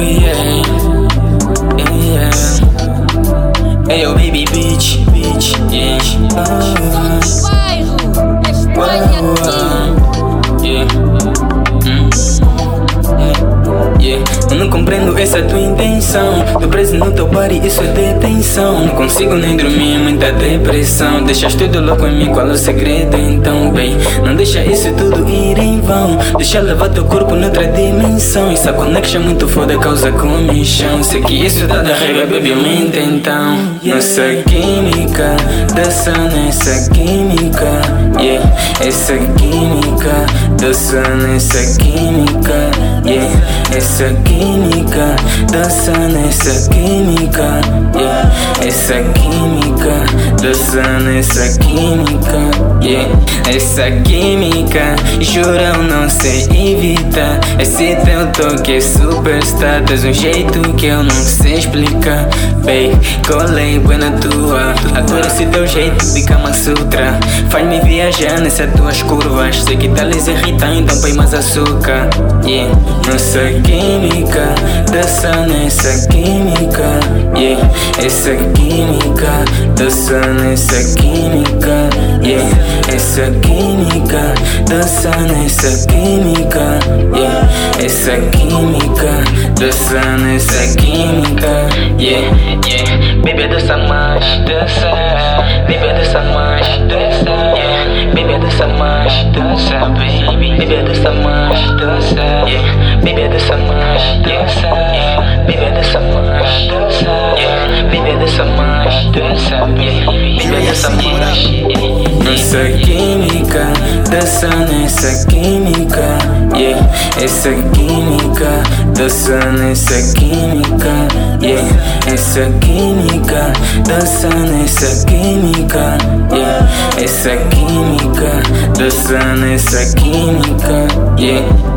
yeah, yo, baby, bitch, bitch, Eu não compreendo essa tua intenção. Tô preso no teu body, isso é detenção. Não consigo nem dormir, muita depressão. Deixas tudo louco em mim, qual é o segredo então, bem? Não deixa isso tudo Deixa levar teu corpo noutra dimensão. Essa connection muito foda causa comichão. Sei que isso dá da raiva, baby, mente então. Nossa química, dança nessa química. Yeah, essa química, dança nessa química. Yeah, essa química, dança nessa química. Yeah, essa química, dança nessa química. Yeah, essa química, juro não sei evitar. Esse teu toque é superstar, tens um jeito que eu não sei explicar. Bem, colei bem na tua. Adoro esse teu jeito de Kama Sutra. Faz-me viajar nessas tuas curvas. Sei que tá lhes irritar, então põe mais açúcar. Yeah, nossa química, dança nessa química. Yeah, essa química, dança nessa química. Yeah, essa química, dança nessa química. Yeah, essa química, dança nessa química. Yeah, yeah, baby dança mais, dança. Baby dança mais, dança. Yeah, baby dança mais, dança, baby. Baby dança mais, dança. Yeah, baby dança mais, dança. Mais, dança, baby. Baby dança mais. Nossa química, dança nessa química. Yeah, essa química, dança nessa química. Yeah, essa química, dança nessa química. Yeah, essa química, dança nessa química. Yeah.